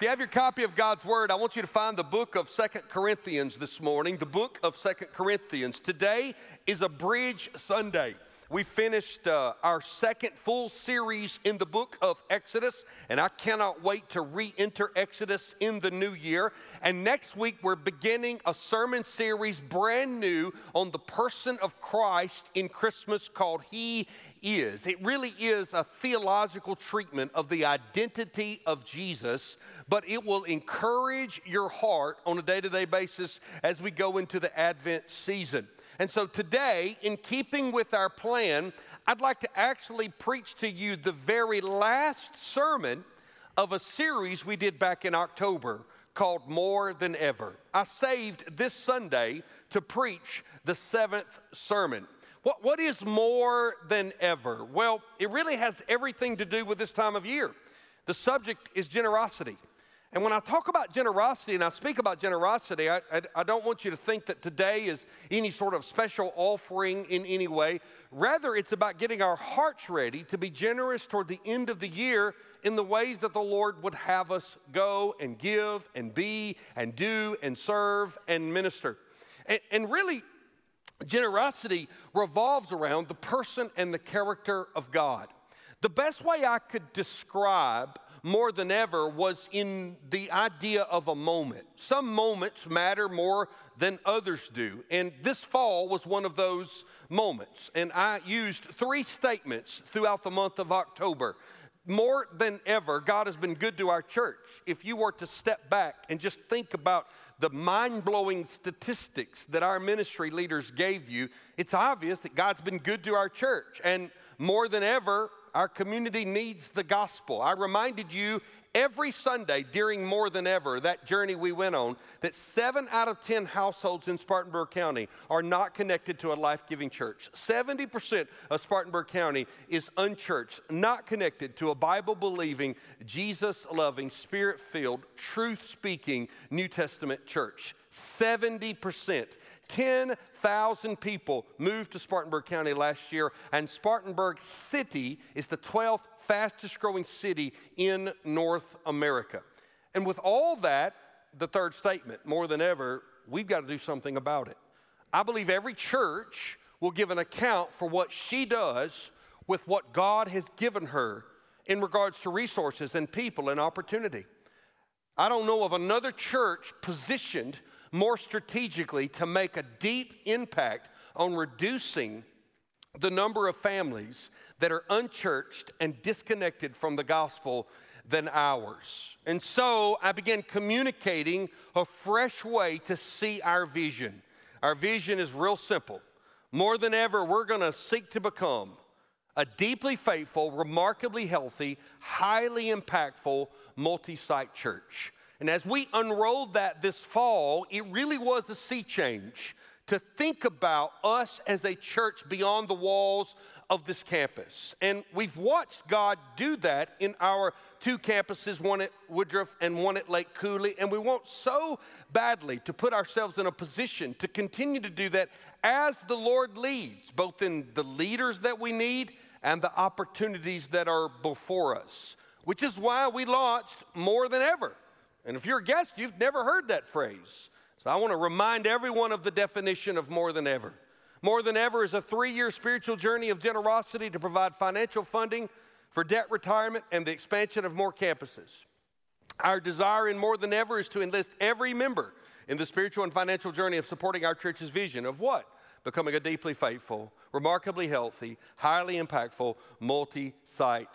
If you have your copy of God's Word, I want you to find the book of Second Corinthians this morning, the book of Second Corinthians. Today is a Bridge Sunday. We finished uh, our second full series in the book of Exodus, and I cannot wait to re enter Exodus in the new year. And next week, we're beginning a sermon series brand new on the person of Christ in Christmas called He is. It really is a theological treatment of the identity of Jesus, but it will encourage your heart on a day to day basis as we go into the Advent season. And so today, in keeping with our plan, I'd like to actually preach to you the very last sermon of a series we did back in October called More Than Ever. I saved this Sunday to preach the seventh sermon. What, what is more than ever? Well, it really has everything to do with this time of year. The subject is generosity. And when I talk about generosity and I speak about generosity, I, I, I, don't want you to think that today is any sort of special offering in any way. Rather, it's about getting our hearts ready to be generous toward the end of the year in the ways that the Lord would have us go and give and be and do and serve and minister. And, and really, Generosity revolves around the person and the character of God. The best way I could describe more than ever was in the idea of a moment. Some moments matter more than others do. And this fall was one of those moments. And I used three statements throughout the month of October. More than ever, God has been good to our church. If you were to step back and just think about the mind blowing statistics that our ministry leaders gave you, it's obvious that God's been good to our church. And more than ever, our community needs the gospel. I reminded you every Sunday during More Than Ever, that journey we went on, that seven out of 10 households in Spartanburg County are not connected to a life giving church. 70% of Spartanburg County is unchurched, not connected to a Bible believing, Jesus loving, spirit filled, truth speaking New Testament church. 70%. 10,000 people moved to Spartanburg County last year, and Spartanburg City is the 12th fastest growing city in North America. And with all that, the third statement, more than ever, we've got to do something about it. I believe every church will give an account for what she does with what God has given her in regards to resources and people and opportunity. I don't know of another church positioned more strategically to make a deep impact on reducing the number of families that are unchurched and disconnected from the gospel than ours. And so I began communicating a fresh way to see our vision. Our vision is real simple. More than ever, we're going to seek to become a deeply faithful, remarkably healthy, highly impactful multi site church. And as we unrolled that this fall, it really was a sea change to think about us as a church beyond the walls of this campus. And we've watched God do that in our two campuses, one at Woodruff and one at Lake Cooley. And we want so badly to put ourselves in a position to continue to do that as the Lord leads, both in the leaders that we need and the opportunities that are before us, which is why we launched more than ever and if you're a guest, you've never heard that phrase. So I want to remind everyone of the definition of more than ever. More than ever is a three year spiritual journey of generosity to provide financial funding for debt retirement and the expansion of more campuses. Our desire in more than ever is to enlist every member in the spiritual and financial journey of supporting our church's vision of what? Becoming a deeply faithful, remarkably healthy, highly impactful, multi site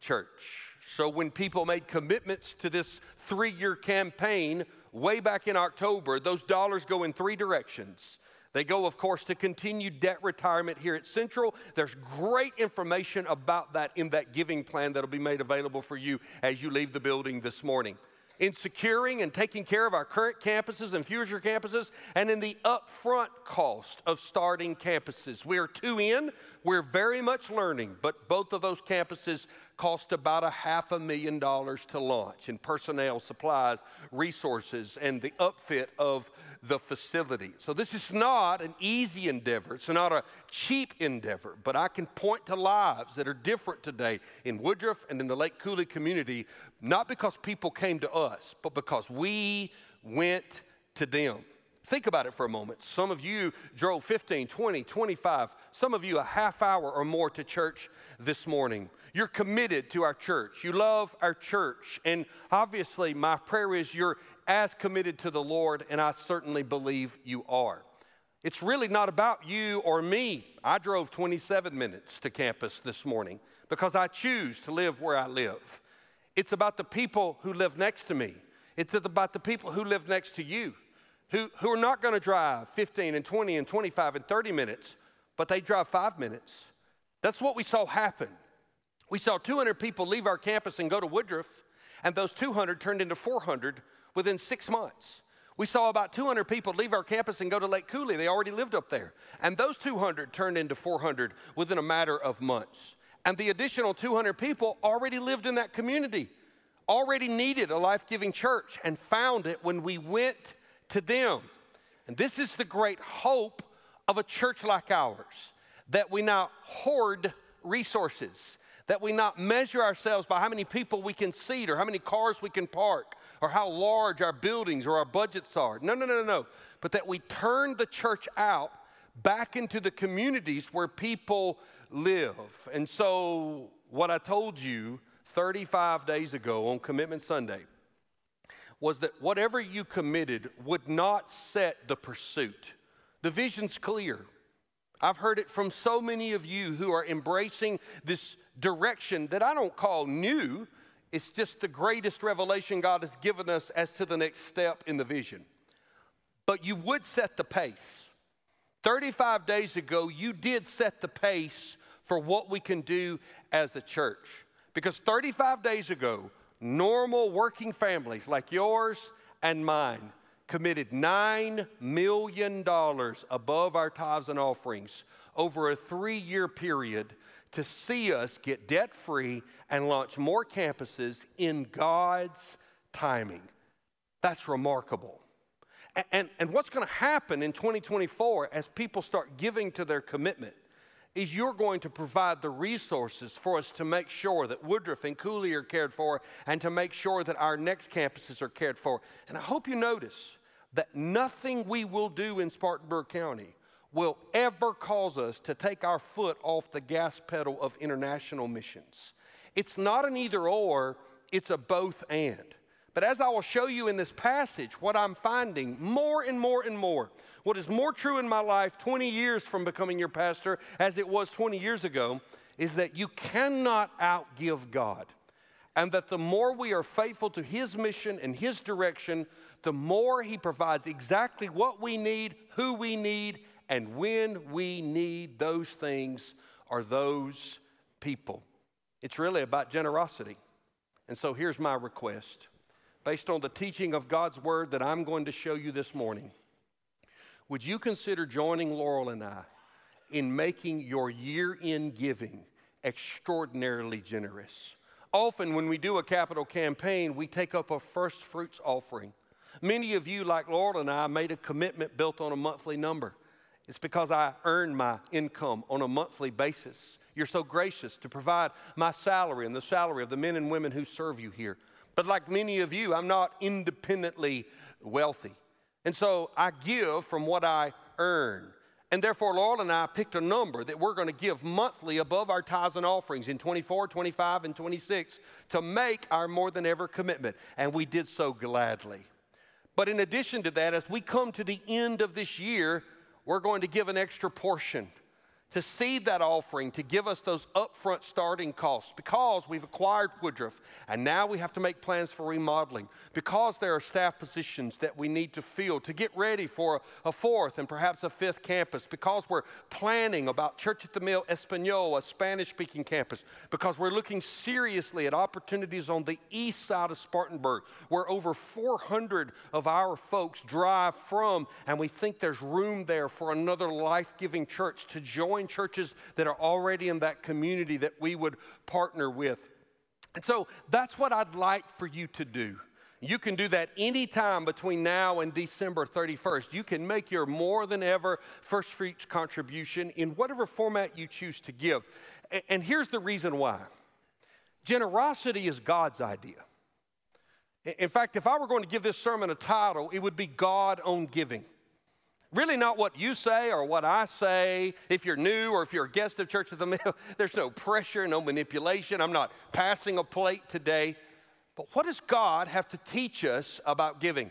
church. So when people made commitments to this three year campaign way back in October, those dollars go in three directions. They go, of course, to continued debt retirement here at Central. There's great information about that in that giving plan that'll be made available for you as you leave the building this morning. In securing and taking care of our current campuses and future campuses, and in the upfront cost of starting campuses. We are two in, We're very much learning, but both of those campuses cost about a half a million dollars to launch in personnel, supplies, resources, and the upfit of the facility. So this is not an easy endeavor. It's not a cheap endeavor, but I can point to lives that are different today in Woodruff and in the Lake Cooley community, not because people came to us, but because we went to them. Think about it for a moment. Some of you drove 15, 20, 25, some of you a half hour or more to church this morning. You're committed to our church. You love our church. And obviously, my prayer is you're as committed to the Lord, and I certainly believe you are. It's really not about you or me. I drove 27 minutes to campus this morning because I choose to live where I live. It's about the people who live next to me. It's about the people who live next to you who, who are not going to drive 15 and 20 and 25 and 30 minutes, but they drive five minutes. That's what we saw happen. We saw 200 people leave our campus and go to Woodruff, and those 200 turned into 400 within six months. We saw about 200 people leave our campus and go to Lake Cooley. They already lived up there. And those 200 turned into 400 within a matter of months. And the additional 200 people already lived in that community, already needed a life giving church, and found it when we went to them. And this is the great hope of a church like ours that we now hoard resources, that we not measure ourselves by how many people we can seat or how many cars we can park or how large our buildings or our budgets are. No, no, no, no, no. But that we turn the church out back into the communities where people live. And so, what I told you 35 days ago on Commitment Sunday was that whatever you committed would not set the pursuit. The vision's clear. I've heard it from so many of you who are embracing this direction that I don't call new. It's just the greatest revelation God has given us as to the next step in the vision. But you would set the pace. 35 days ago, you did set the pace for what we can do as a church. Because 35 days ago, normal working families like yours and mine committed $9 million above our tithes and offerings over a three year period to see us get debt free and launch more campuses in God's timing. That's remarkable. And, and, and what's going to happen in 2024 as people start giving to their commitment is you're going to provide the resources for us to make sure that Woodruff and Cooley are cared for and to make sure that our next campuses are cared for. And I hope you notice that nothing we will do in Spartanburg County will ever cause us to take our foot off the gas pedal of international missions. It's not an either or, it's a both and. But as I will show you in this passage, what I'm finding more and more and more, what is more true in my life 20 years from becoming your pastor as it was 20 years ago, is that you cannot outgive God. And that the more we are faithful to His mission and His direction, the more He provides exactly what we need, who we need, and when we need those things or those people. It's really about generosity. And so here's my request based on the teaching of God's word that I'm going to show you this morning. Would you consider joining Laurel and I in making your year end giving extraordinarily generous? Often, when we do a capital campaign, we take up a first fruits offering. Many of you, like Laurel and I, made a commitment built on a monthly number. It's because I earn my income on a monthly basis. You're so gracious to provide my salary and the salary of the men and women who serve you here. But like many of you, I'm not independently wealthy. And so I give from what I earn. And therefore, Laurel and I picked a number that we're going to give monthly above our tithes and offerings in 24, 25, and 26 to make our more than ever commitment. And we did so gladly. But in addition to that, as we come to the end of this year, we're going to give an extra portion to seed that offering to give us those upfront starting costs. Because we've acquired Woodruff and now we have to make plans for remodeling. Because there are staff positions that we need to fill to get ready for a fourth and perhaps a fifth campus. Because we're planning about Church at the Mill Espanol, a Spanish speaking campus, because we're looking seriously at opportunities on the east side of Spartanburg where over 400 of our folks drive from and we think there's room there for another life giving church to join join churches that are already in that community that we would partner with. And so that's what I'd like for you to do. You can do that anytime between now and December 31st. You can make your more than ever first fruits contribution in whatever format you choose to give. And here's the reason why generosity is God's idea. In fact, if I were going to give this sermon a title, it would be God on Giving. Really, not what you say or what I say. If you're new or if you're a guest of Church of the Mill, there's no pressure, no manipulation. I'm not passing a plate today. But what does God have to teach us about giving?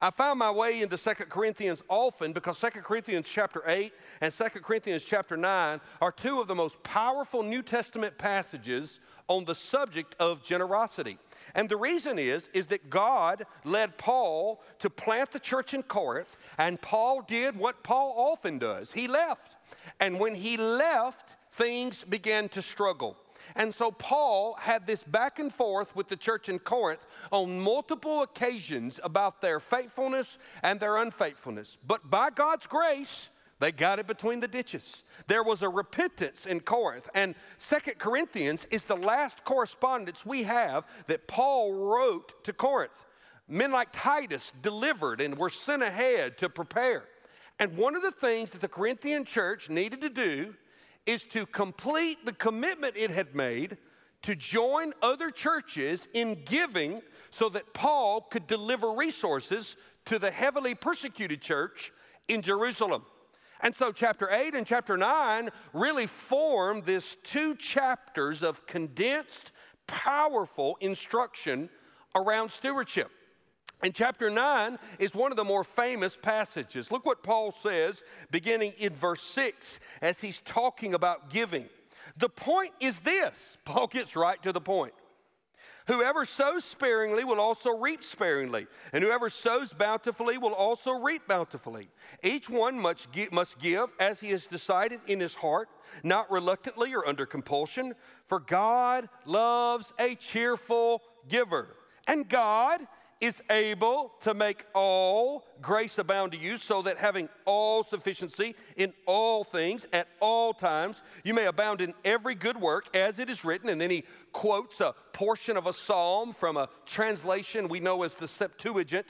I found my way into Second Corinthians often because Second Corinthians chapter 8 and Second Corinthians chapter 9 are two of the most powerful New Testament passages on the subject of generosity. And the reason is is that God led Paul to plant the church in Corinth and Paul did what Paul often does. He left. And when he left, things began to struggle. And so Paul had this back and forth with the church in Corinth on multiple occasions about their faithfulness and their unfaithfulness. But by God's grace, they got it between the ditches. There was a repentance in Corinth. And Second Corinthians is the last correspondence we have that Paul wrote to Corinth. Men like Titus delivered and were sent ahead to prepare. And one of the things that the Corinthian church needed to do is to complete the commitment it had made to join other churches in giving so that Paul could deliver resources to the heavily persecuted church in Jerusalem. And so, chapter 8 and chapter 9 really form this two chapters of condensed, powerful instruction around stewardship. And chapter 9 is one of the more famous passages. Look what Paul says beginning in verse 6 as he's talking about giving. The point is this Paul gets right to the point. Whoever sows sparingly will also reap sparingly, and whoever sows bountifully will also reap bountifully. Each one must give, as he has decided in his heart, not reluctantly or under compulsion, for God loves a cheerful giver. And God is able to make all grace abound to you, so that having all sufficiency in all things at all times, you may abound in every good work, as it is written. And then he quotes a portion of a psalm from a translation we know as the Septuagint.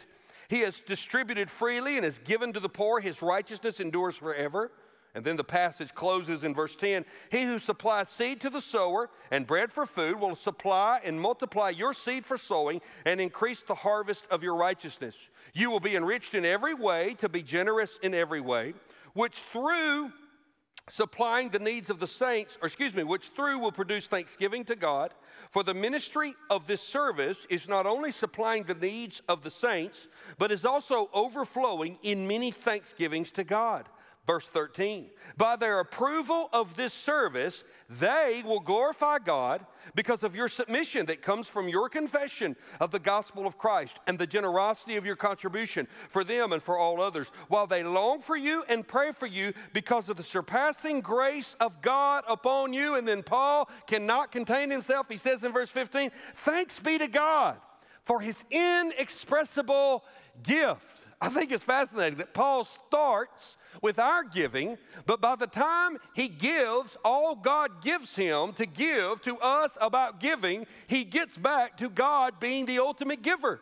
He has distributed freely and has given to the poor. His righteousness endures forever. And then the passage closes in verse 10 He who supplies seed to the sower and bread for food will supply and multiply your seed for sowing and increase the harvest of your righteousness. You will be enriched in every way to be generous in every way, which through supplying the needs of the saints, or excuse me, which through will produce thanksgiving to God. For the ministry of this service is not only supplying the needs of the saints, but is also overflowing in many thanksgivings to God. Verse 13, by their approval of this service, they will glorify God because of your submission that comes from your confession of the gospel of Christ and the generosity of your contribution for them and for all others, while they long for you and pray for you because of the surpassing grace of God upon you. And then Paul cannot contain himself. He says in verse 15, Thanks be to God for his inexpressible gift. I think it's fascinating that Paul starts with our giving, but by the time he gives all God gives him to give to us about giving, he gets back to God being the ultimate giver.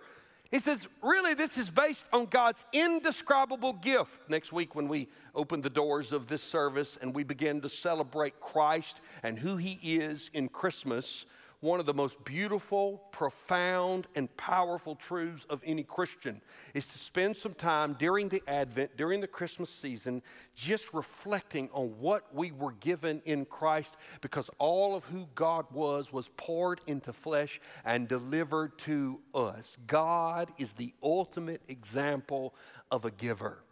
He says, really, this is based on God's indescribable gift. Next week, when we open the doors of this service and we begin to celebrate Christ and who he is in Christmas, one of the most beautiful, profound, and powerful truths of any Christian is to spend some time during the Advent, during the Christmas season, just reflecting on what we were given in Christ because all of who God was was poured into flesh and delivered to us. God is the ultimate example of a giver.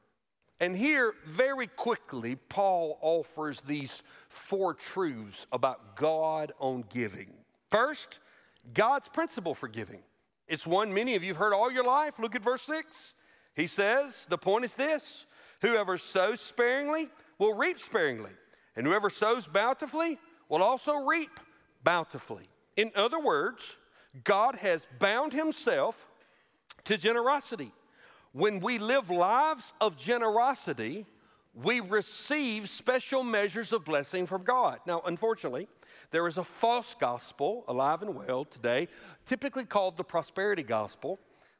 And here, very quickly, Paul offers these four truths about God on giving. First, God's principle for giving. It's one many of you have heard all your life. Look at verse 6. He says, The point is this whoever sows sparingly will reap sparingly, and whoever sows bountifully will also reap bountifully. In other words, God has bound himself to generosity. When we live lives of generosity, we receive special measures of blessing from God. Now, unfortunately, there is a false gospel alive and well today, typically called the prosperity gospel,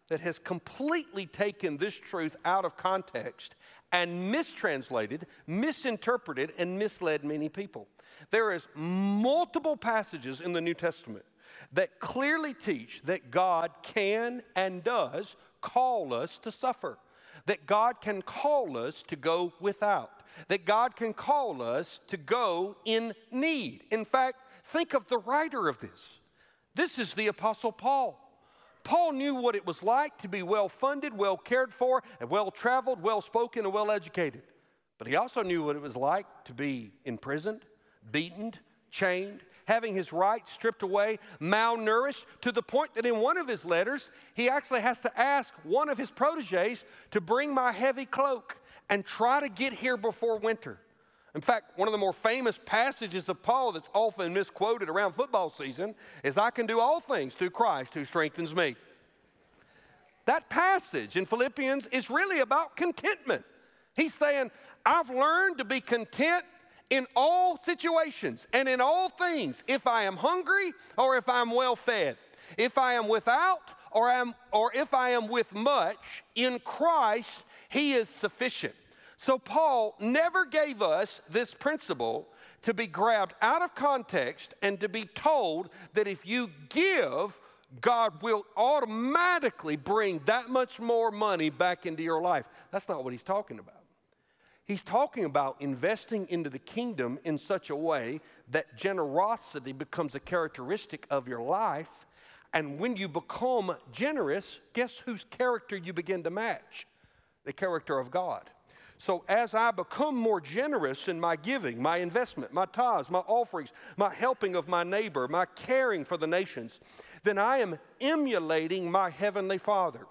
that has completely taken this truth out of context and mistranslated, misinterpreted, and misled many people. There is multiple passages in the New Testament that clearly teach that God can and does call us to suffer, that God can call us to go without, that God can call us to go in need. In fact, think of the writer of this. This is the Apostle Paul. Paul knew what it was like to be well funded, well cared for, and well traveled, well spoken, and well educated. But he also knew what it was like to be imprisoned, beaten, chained, having his rights stripped away, malnourished, to the point that in one of his letters, he actually has to ask one of his proteges to bring my heavy cloak and try to get here before winter. In fact, one of the more famous passages of Paul that's often misquoted around football season is I can do all things through Christ who strengthens me. That passage in Philippians is really about contentment. He's saying, I've learned to be content in all situations and in all things, if I am hungry or if I'm well fed, if I am without or, am, or if I am with much, in Christ, He is sufficient. So, Paul never gave us this principle to be grabbed out of context and to be told that if you give, God will automatically bring that much more money back into your life. That's not what he's talking about. He's talking about investing into the kingdom in such a way that generosity becomes a characteristic of your life. And when you become generous, guess whose character you begin to match? The character of God. So, as I become more generous in my giving, my investment, my tithes, my offerings, my helping of my neighbor, my caring for the nations, then I am emulating my heavenly Father.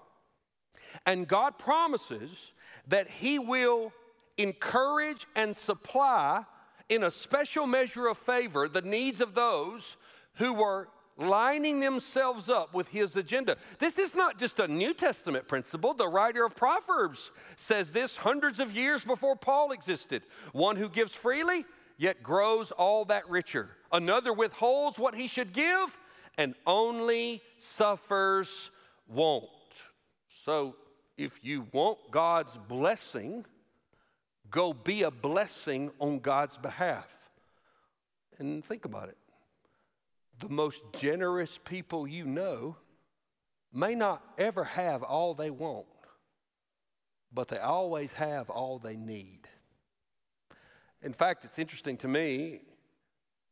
And God promises that He will encourage and supply in a special measure of favor the needs of those who are lining themselves up with his agenda. This is not just a New Testament principle. The writer of Proverbs says this hundreds of years before Paul existed. One who gives freely, yet grows all that richer. Another withholds what he should give and only suffers want. So, if you want God's blessing, go be a blessing on God's behalf. And think about it the most generous people you know may not ever have all they want, but they always have all they need. In fact, it's interesting to me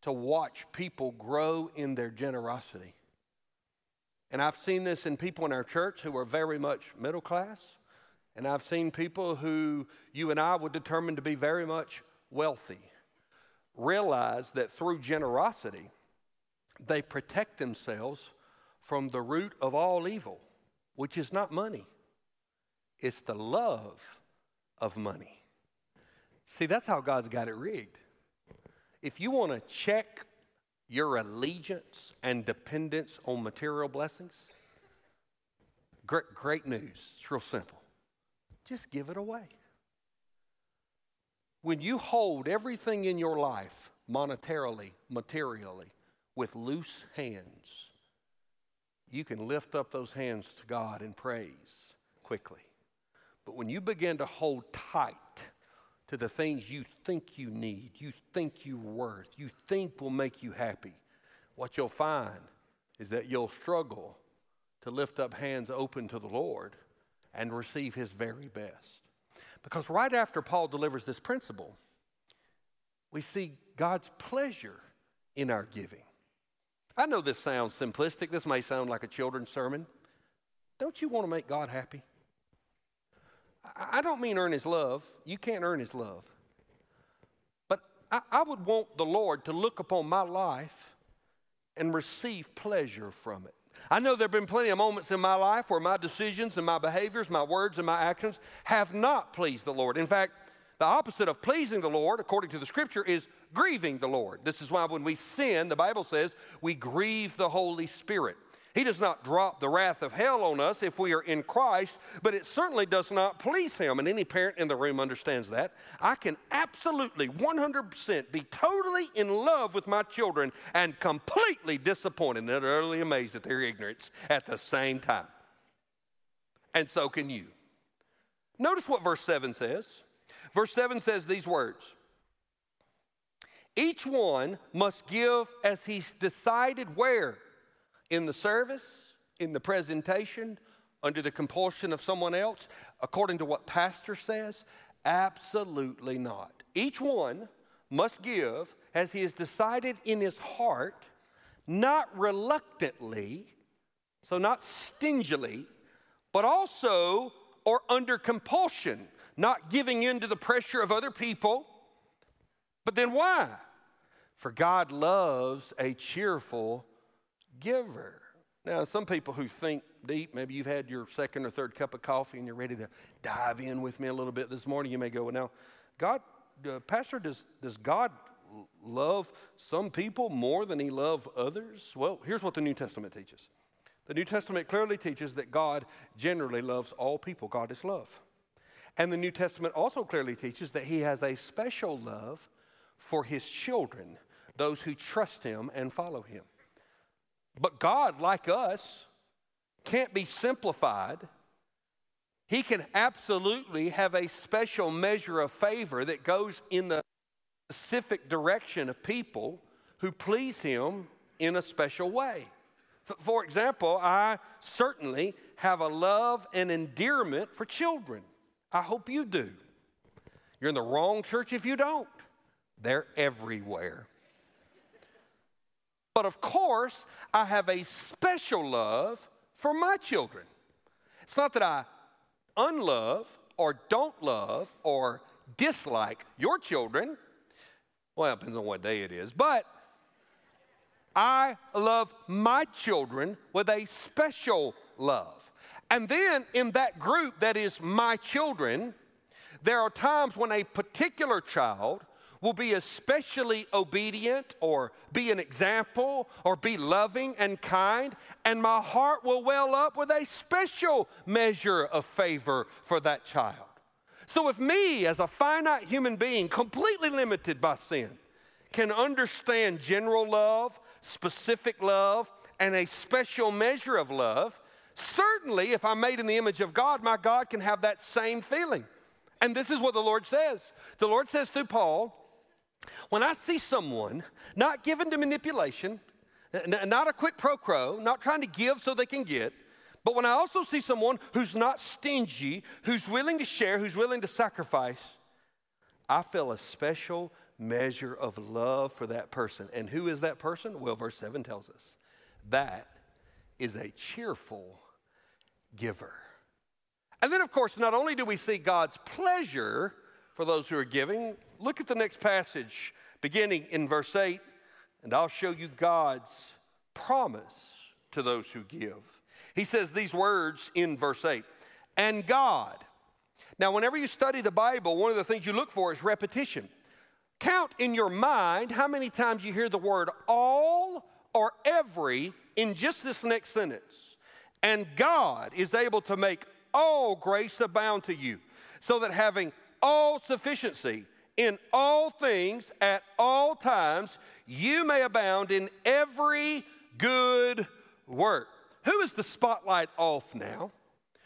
to watch people grow in their generosity. And I've seen this in people in our church who are very much middle class. And I've seen people who you and I would determine to be very much wealthy realize that through generosity, they protect themselves from the root of all evil, which is not money, it's the love of money. See, that's how God's got it rigged. If you want to check your allegiance and dependence on material blessings, great, great news. It's real simple. Just give it away. When you hold everything in your life monetarily, materially, with loose hands, you can lift up those hands to God in praise quickly. But when you begin to hold tight to the things you think you need, you think you're worth, you think will make you happy, what you'll find is that you'll struggle to lift up hands open to the Lord and receive His very best. Because right after Paul delivers this principle, we see God's pleasure in our giving. I know this sounds simplistic. This may sound like a children's sermon. Don't you want to make God happy? I don't mean earn his love. You can't earn his love. But I, I, would want the Lord to look upon my life and receive pleasure from it. I know there have been plenty of moments in my life where my decisions and my behaviors, my words and my actions have not pleased the Lord. In fact, the opposite of pleasing the Lord, according to the scripture, is grieving the Lord. This is why when we sin, the Bible says we grieve the Holy Spirit. He does not drop the wrath of hell on us if we are in Christ, but it certainly does not please Him. And any parent in the room understands that. I can absolutely, 100% be totally in love with my children and completely disappointed and utterly amazed at their ignorance at the same time. And so can you. Notice what verse 7 says. Verse 7 says these words Each one must give as he's decided where in the service, in the presentation, under the compulsion of someone else, according to what pastor says? Absolutely not. Each one must give as he has decided in his heart, not reluctantly, so not stingily, but also or under compulsion, not giving in to the pressure of other people. But then why? For God loves a cheerful giver. Now, some people who think deep, maybe you've had your second or third cup of coffee and you're ready to dive in with me a little bit this morning. You may go, well, now, God, uh, Pastor, does, does God love some people more than he loves others? Well, here's what the New Testament teaches. The New Testament clearly teaches that God generally loves all people. God is love. And the New Testament also clearly teaches that he has a special love for his children, those who trust him and follow him. But God, like us, can't be simplified. He can absolutely have a special measure of favor that goes in the specific direction of people who please Him in a special way. For example, I certainly have a love and endearment for children. I hope you do. You're in the wrong church if you don't, they're everywhere. But of course, I have a special love for my children. It's not that I unlove or don't love or dislike your children. Well, it depends on what day it is. But I love my children with a special love. And then in that group that is my children, there are times when a particular child will be especially obedient or be an example or be loving and kind, and my heart will well up with a special measure of favor for that child. So, if me, as a finite human being, completely limited by sin, can understand general love, specific love, and a special measure of love, certainly if I'm made in the image of God, my God can have that same feeling. And this is what the Lord says. The Lord says through Paul, when I see someone not given to manipulation, not a quid pro quo, not trying to give so they can get, but when I also see someone who's not stingy, who's willing to share, who's willing to sacrifice, I feel a special measure of love for that person. And who is that person? Well, verse 7 tells us that is a cheerful giver. And then, of course, not only do we see God's pleasure for those who are giving, look at the next passage, beginning in verse 8, and I'll show you God's promise to those who give. He says these words in verse 8 and God. Now, whenever you study the Bible, one of the things you look for is repetition. Count in your mind how many times you hear the word all or every in just this next sentence. And God is able to make all grace abound to you, so that having all sufficiency in all things at all times, you may abound in every good work. Who is the spotlight off now?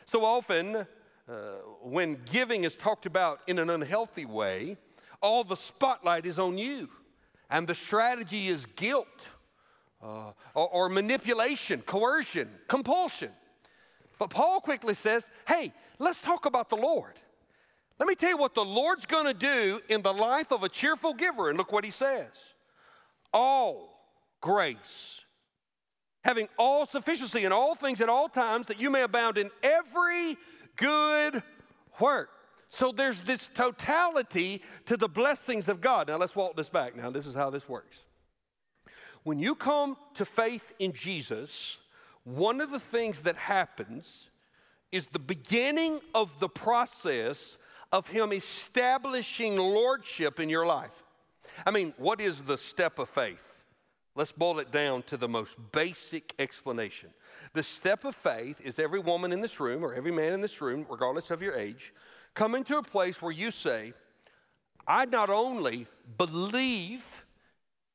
So often, uh, when giving is talked about in an unhealthy way, all the spotlight is on you, and the strategy is guilt uh, or, or manipulation, coercion, compulsion. But Paul quickly says, hey, let's talk about the Lord. Let me tell you what the Lord's going to do in the life of a cheerful giver. And look what he says all grace, having all sufficiency in all things at all times, that you may abound in every good work. So there's this totality to the blessings of God. Now let's walk this back. Now, this is how this works. When you come to faith in Jesus, one of the things that happens is the beginning of the process of Him establishing lordship in your life. I mean, what is the step of faith? Let's boil it down to the most basic explanation. The step of faith is every woman in this room or every man in this room, regardless of your age, coming to a place where you say, I not only believe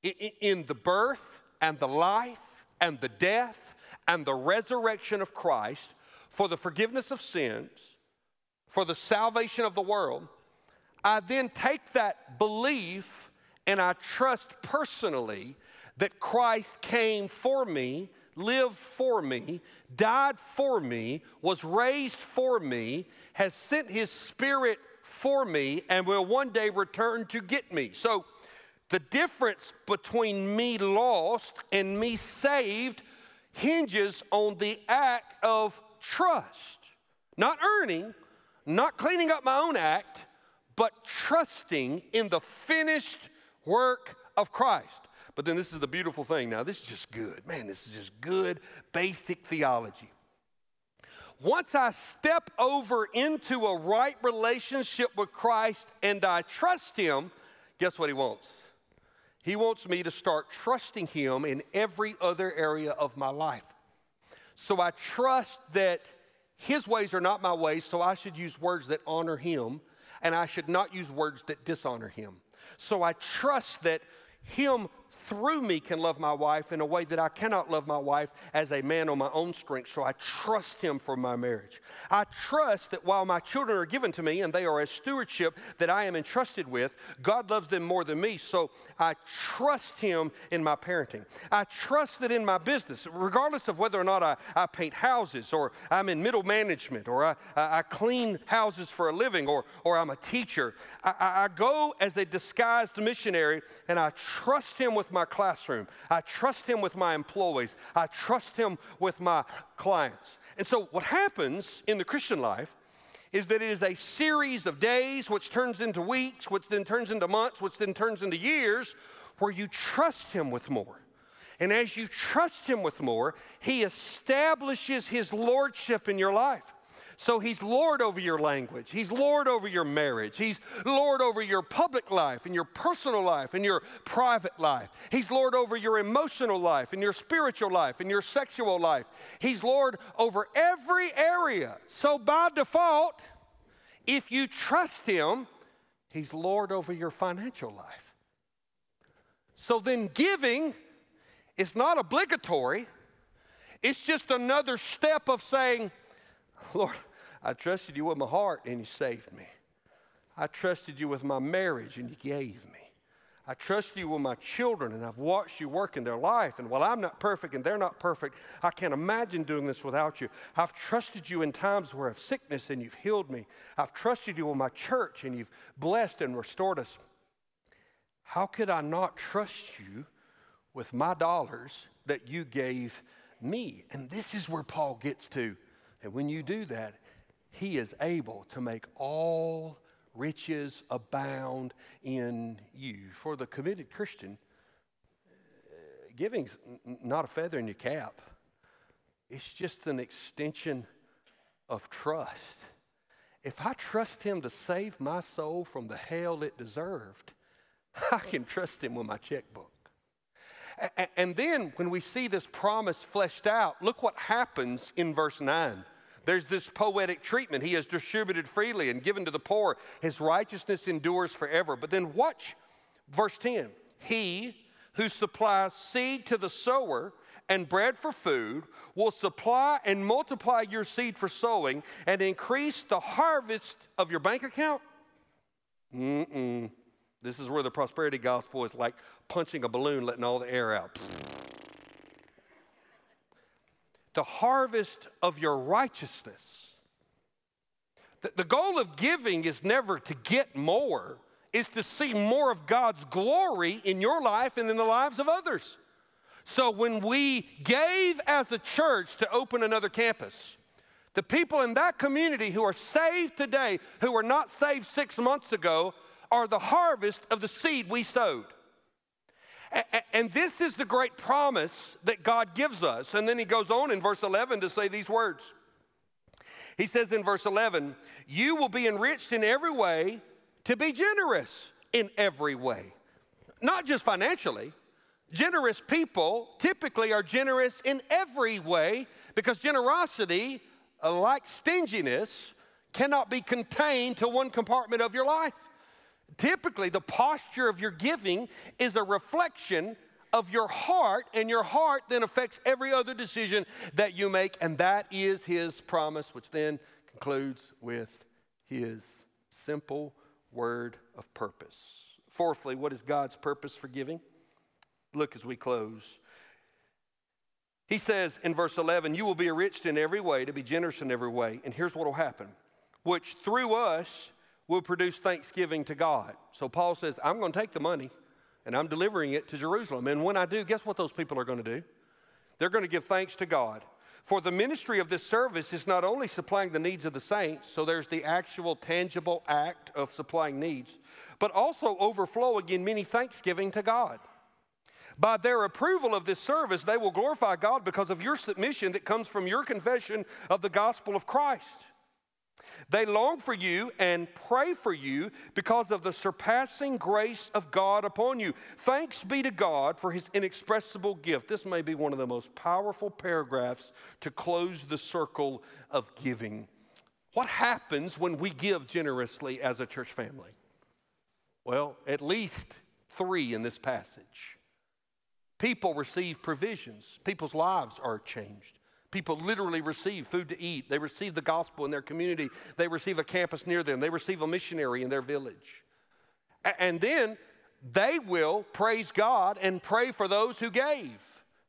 in the birth and the life and the death and the resurrection of Christ for the forgiveness of sins, for the salvation of the world, I then take that belief and I trust personally that Christ came for me, lived for me, died for me, was raised for me, has sent his spirit for me, and will one day return to get me. So, the difference between me lost and me saved hinges on the act of trust. Not earning, not cleaning up my own act, but trusting in the finished work of Christ. But then this is the beautiful thing. Now, this is just good. Man, this is just good, basic theology. Once I step over into a right relationship with Christ and I trust Him, guess what He wants? He wants me to start trusting Him in every other area of my life. So I trust that His ways are not my ways, so I should use words that honor Him, and I should not use words that dishonor Him. So I trust that Him through me can love my wife in a way that I cannot love my wife as a man on my own strength. So I trust him for my marriage. I trust that while my children are given to me and they are a stewardship that I am entrusted with, God loves them more than me. So I trust him in my parenting. I trust that in my business, regardless of whether or not I, I paint houses or I'm in middle management or I, I clean houses for a living or, or I'm a teacher, I, I go as a disguised missionary and I trust him with my my classroom. I trust Him with my employees. I trust Him with my clients. And so, what happens in the Christian life is that it is a series of days, which turns into weeks, which then turns into months, which then turns into years, where you trust Him with more. And as you trust Him with more, He establishes His lordship in your life. So he's Lord over your language. He's Lord over your marriage. He's Lord over your public life and your personal life and your private life. He's Lord over your emotional life and your spiritual life and your sexual life. He's Lord over every area. So by default, if you trust him, he's Lord over your financial life. So then giving is not obligatory. It's just another step of saying, Lord, I trusted you with my heart and you saved me. I trusted you with my marriage and you gave me. I trust you with my children and I've watched you work in their life. And while I'm not perfect and they're not perfect, I can't imagine doing this without you. I've trusted you in times where of sickness and you've healed me. I've trusted you with my church and you've blessed and restored us. How could I not trust you with my dollars that you gave me? And this is where Paul gets to. And when you do that, he is able to make all riches abound in you. For the committed Christian, uh, giving's not a feather in your cap. It's just an extension of trust. If I trust him to save my soul from the hell it deserved, I can trust him with my checkbook. And then when we see this promise fleshed out, look what happens in verse 9. There's this poetic treatment. He has distributed freely and given to the poor. His righteousness endures forever. But then watch verse 10. He who supplies seed to the sower and bread for food will supply and multiply your seed for sowing and increase the harvest of your bank account. Mm-mm. This is where the prosperity gospel is like punching a balloon, letting all the air out the harvest of your righteousness. The, the goal of giving is never to get more, is to see more of God's glory in your life and in the lives of others. So when we gave as a church to open another campus, the people in that community who are saved today, who were not saved six months ago, are the harvest of the seed we sowed. And this is the great promise that God gives us. And then he goes on in verse 11 to say these words. He says in verse 11, You will be enriched in every way to be generous in every way. Not just financially, Generous people typically are generous in every way because generosity, like stinginess, cannot be contained to one compartment of your life. Typically, the posture of your giving is a reflection of your heart, and your heart then affects every other decision that you make, and that is His promise, which then concludes with His simple word of purpose. Fourthly, what is God's purpose for giving? Look as we close. He says in verse 11, You will be enriched in every way, to be generous in every way. And here's what will happen, which through us will produce thanksgiving to God. So Paul says, I'm going to take the money and I'm delivering it to Jerusalem. And when I do, guess what those people are going to do? They're going to give thanks to God. For the ministry of this service is not only supplying the needs of the saints, so there's the actual tangible act of supplying needs, but also overflowing in many thanksgiving to God. By their approval of this service, they will glorify God because of your submission that comes from your confession of the gospel of Christ. They long for you and pray for you because of the surpassing grace of God upon you. Thanks be to God for his inexpressible gift. This may be one of the most powerful paragraphs to close the circle of giving. What happens when we give generously as a church family? Well, at least three in this passage. People receive provisions, people's lives are changed. People literally receive food to eat. They receive the gospel in their community. They receive a campus near them. They receive a missionary in their village. And then they will praise God and pray for those who gave.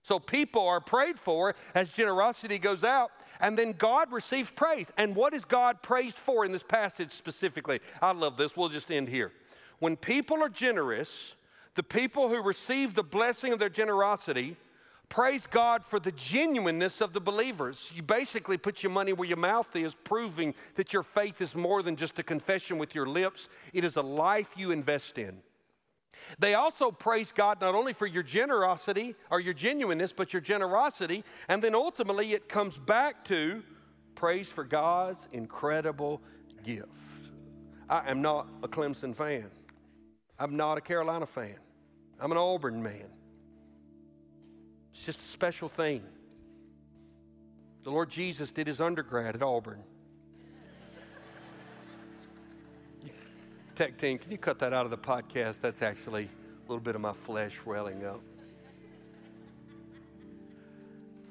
So people are prayed for as generosity goes out, and then God receives praise. And what is God praised for in this passage specifically? I love this. We'll just end here. When people are generous, the people who receive the blessing of their generosity praise God for the genuineness of the believers. You basically put your money where your mouth is, proving that your faith is more than just a confession with your lips, it is a life you invest in. They also praise God not only for your generosity or your genuineness, but your generosity. And then ultimately it comes back to praise for God's incredible gift. I am not a Clemson fan. I'm not a Carolina fan. I'm an Auburn man. It's just a special thing. The Lord Jesus did his undergrad at Auburn. Tech team, can you cut that out of the podcast? That's actually a little bit of my flesh welling up.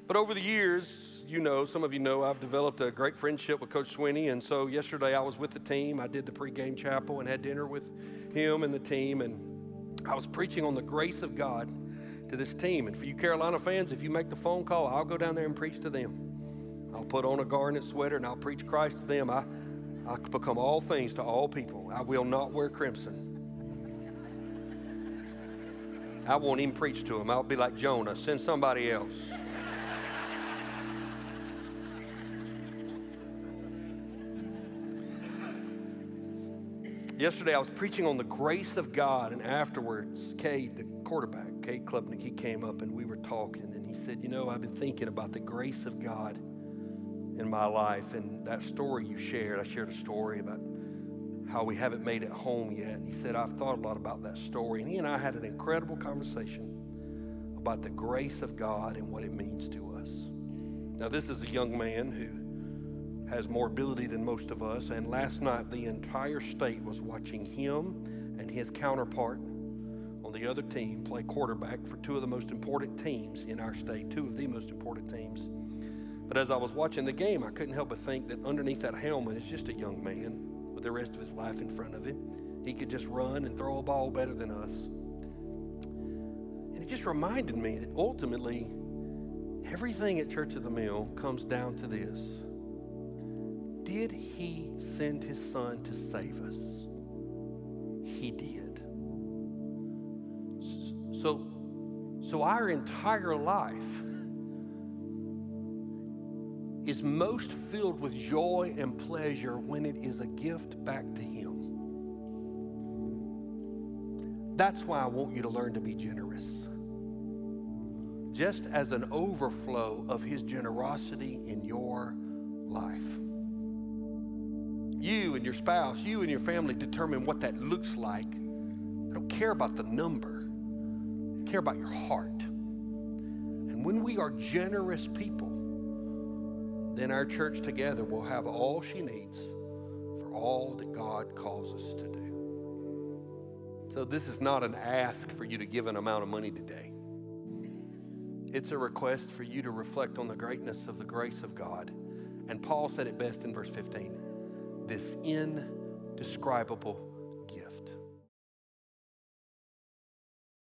But over the years, you know, some of you know, I've developed a great friendship with Coach Swinney. And so yesterday I was with the team. I did the pregame chapel and had dinner with him and the team. And I was preaching on the grace of God to this team. And for you Carolina fans, if you make the phone call, I'll go down there and preach to them. I'll put on a garnet sweater and I'll preach Christ to them. I, I become all things to all people. I will not wear crimson. I won't even preach to them. I'll be like Jonah, send somebody else. Yesterday, I was preaching on the grace of God, and afterwards, Cade, the quarterback, Cade Klubnik, he came up and we were talking, and he said, You know, I've been thinking about the grace of God in my life. And that story you shared, I shared a story about how we haven't made it home yet. And he said, I've thought a lot about that story. And he and I had an incredible conversation about the grace of God and what it means to us. Now, this is a young man who has more ability than most of us. And last night, the entire state was watching him and his counterpart the other team play quarterback for two of the most important teams in our state, two of the most important teams. But as I was watching the game, I couldn't help but think that underneath that helmet is just a young man with the rest of his life in front of him. He could just run and throw a ball better than us. And it just reminded me that ultimately, everything at Church of the Mill comes down to this did he send his son to save us? He did. So, so our entire life is most filled with joy and pleasure when it is a gift back to him. That's why I want you to learn to be generous. Just as an overflow of his generosity in your life you and your spouse, you and your family determine what that looks like. I don't care about the number. Care about your heart. And when we are generous people, then our church together will have all she needs for all that God calls us to do. So, this is not an ask for you to give an amount of money today. It's a request for you to reflect on the greatness of the grace of God. And Paul said it best in verse 15 this indescribable